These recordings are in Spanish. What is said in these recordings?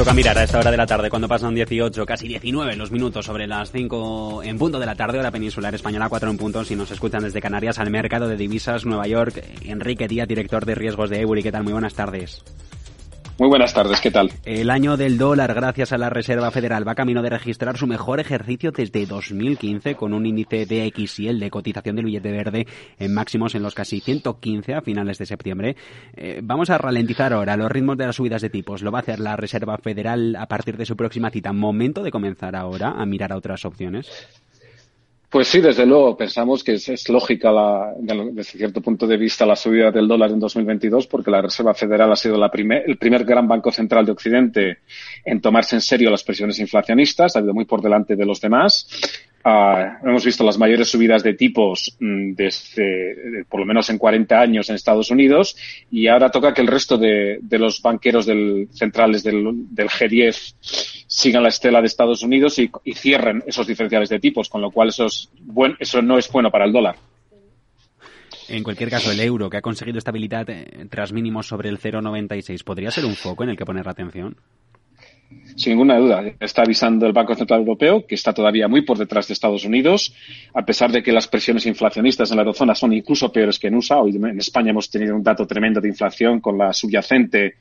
Toca mirar a esta hora de la tarde, cuando pasan 18, casi 19 los minutos sobre las 5 en punto de la tarde, hora peninsular española, 4 en punto, si nos escuchan desde Canarias al mercado de divisas Nueva York. Enrique Díaz, director de riesgos de Ebury, ¿qué tal? Muy buenas tardes. Muy buenas tardes, ¿qué tal? El año del dólar, gracias a la Reserva Federal, va camino de registrar su mejor ejercicio desde 2015, con un índice de XIL de cotización del billete verde en máximos en los casi 115 a finales de septiembre. Eh, vamos a ralentizar ahora los ritmos de las subidas de tipos. Lo va a hacer la Reserva Federal a partir de su próxima cita. Momento de comenzar ahora a mirar a otras opciones. Pues sí, desde luego, pensamos que es, lógica la, desde cierto punto de vista la subida del dólar en 2022 porque la Reserva Federal ha sido la primer, el primer gran banco central de Occidente en tomarse en serio las presiones inflacionistas, ha ido muy por delante de los demás Uh, hemos visto las mayores subidas de tipos mm, desde, por lo menos en 40 años en Estados Unidos y ahora toca que el resto de, de los banqueros del, centrales del, del, G10 sigan la estela de Estados Unidos y, y, cierren esos diferenciales de tipos, con lo cual eso, es buen, eso no es bueno para el dólar. En cualquier caso, el euro, que ha conseguido estabilidad eh, tras mínimos sobre el 0,96, ¿podría ser un foco en el que poner atención? Sin ninguna duda. Está avisando el Banco Central Europeo que está todavía muy por detrás de Estados Unidos, a pesar de que las presiones inflacionistas en la eurozona son incluso peores que en USA. Hoy en España hemos tenido un dato tremendo de inflación con la subyacente,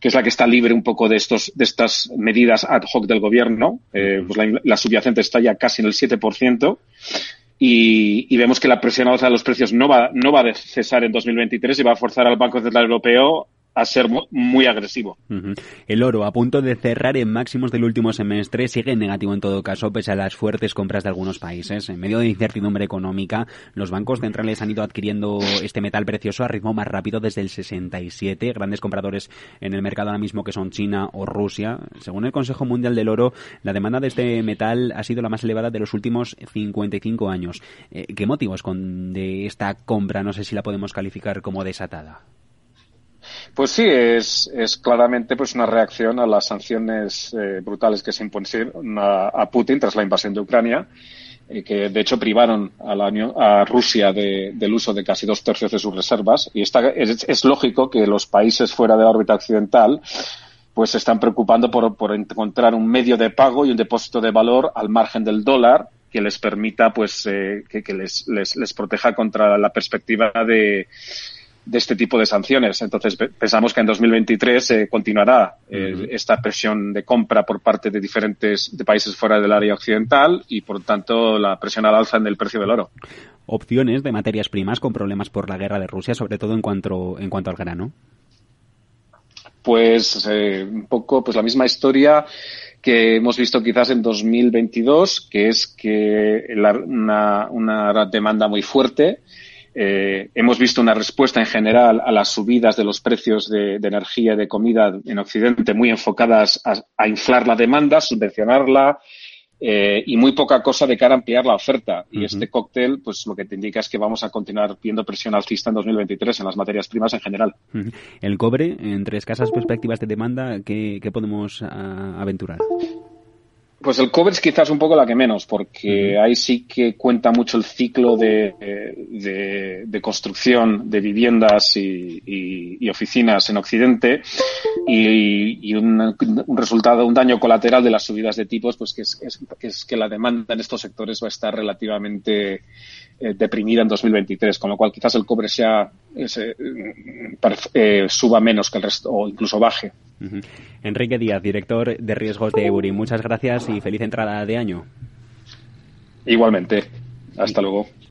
que es la que está libre un poco de estos de estas medidas ad hoc del gobierno. Eh, pues la, subyacente está ya casi en el 7%. Y, y, vemos que la presión alza de los precios no va, no va a cesar en 2023 y va a forzar al Banco Central Europeo a ser muy agresivo. El oro, a punto de cerrar en máximos del último semestre, sigue negativo en todo caso, pese a las fuertes compras de algunos países. En medio de incertidumbre económica, los bancos centrales han ido adquiriendo este metal precioso a ritmo más rápido desde el 67. Grandes compradores en el mercado ahora mismo que son China o Rusia. Según el Consejo Mundial del Oro, la demanda de este metal ha sido la más elevada de los últimos 55 años. Eh, ¿Qué motivos con de esta compra? No sé si la podemos calificar como desatada. Pues sí, es, es claramente pues una reacción a las sanciones eh, brutales que se impusieron a, Putin tras la invasión de Ucrania y que de hecho privaron a, la a Rusia del uso de casi dos tercios de sus reservas. Y está, es, lógico que los países fuera de la órbita occidental pues se están preocupando por, encontrar un medio de pago y un depósito de valor al margen del dólar que les permita pues eh, que, les, les proteja contra la perspectiva de de este tipo de sanciones. Entonces, pensamos que en 2023 eh, continuará eh, esta presión de compra por parte de diferentes de países fuera del área occidental y, por tanto, la presión al alza en el precio del oro. Opciones de materias primas con problemas por la guerra de Rusia, sobre todo en cuanto, en cuanto al grano. Pues eh, un poco pues la misma historia que hemos visto quizás en 2022, que es que la, una, una demanda muy fuerte eh, hemos visto una respuesta en general a las subidas de los precios de, energía y de comida en Occidente muy enfocadas a, inflar la demanda, subvencionarla eh, y muy poca cosa de cara a ampliar la oferta. Y este cóctel, pues lo que te indica es que vamos a continuar viendo presión alcista en 2023 en las materias primas en general. El cobre, entre escasas perspectivas de demanda, ¿qué, podemos ah, aventurar? Pues el cobre es quizás un poco la que menos, porque ahí sí que cuenta mucho el ciclo de, de, construcción de viviendas y, oficinas en Occidente y, un, resultado, un daño colateral de las subidas de tipos, pues que es, que es que la demanda en estos sectores va a estar relativamente eh, deprimida en 2023, con lo cual quizás el cobre sea ese, eh, suba menos que el resto o incluso baje. Enrique Díaz, director de riesgos de Ebury, muchas gracias y feliz entrada de año. Igualmente. Hasta luego.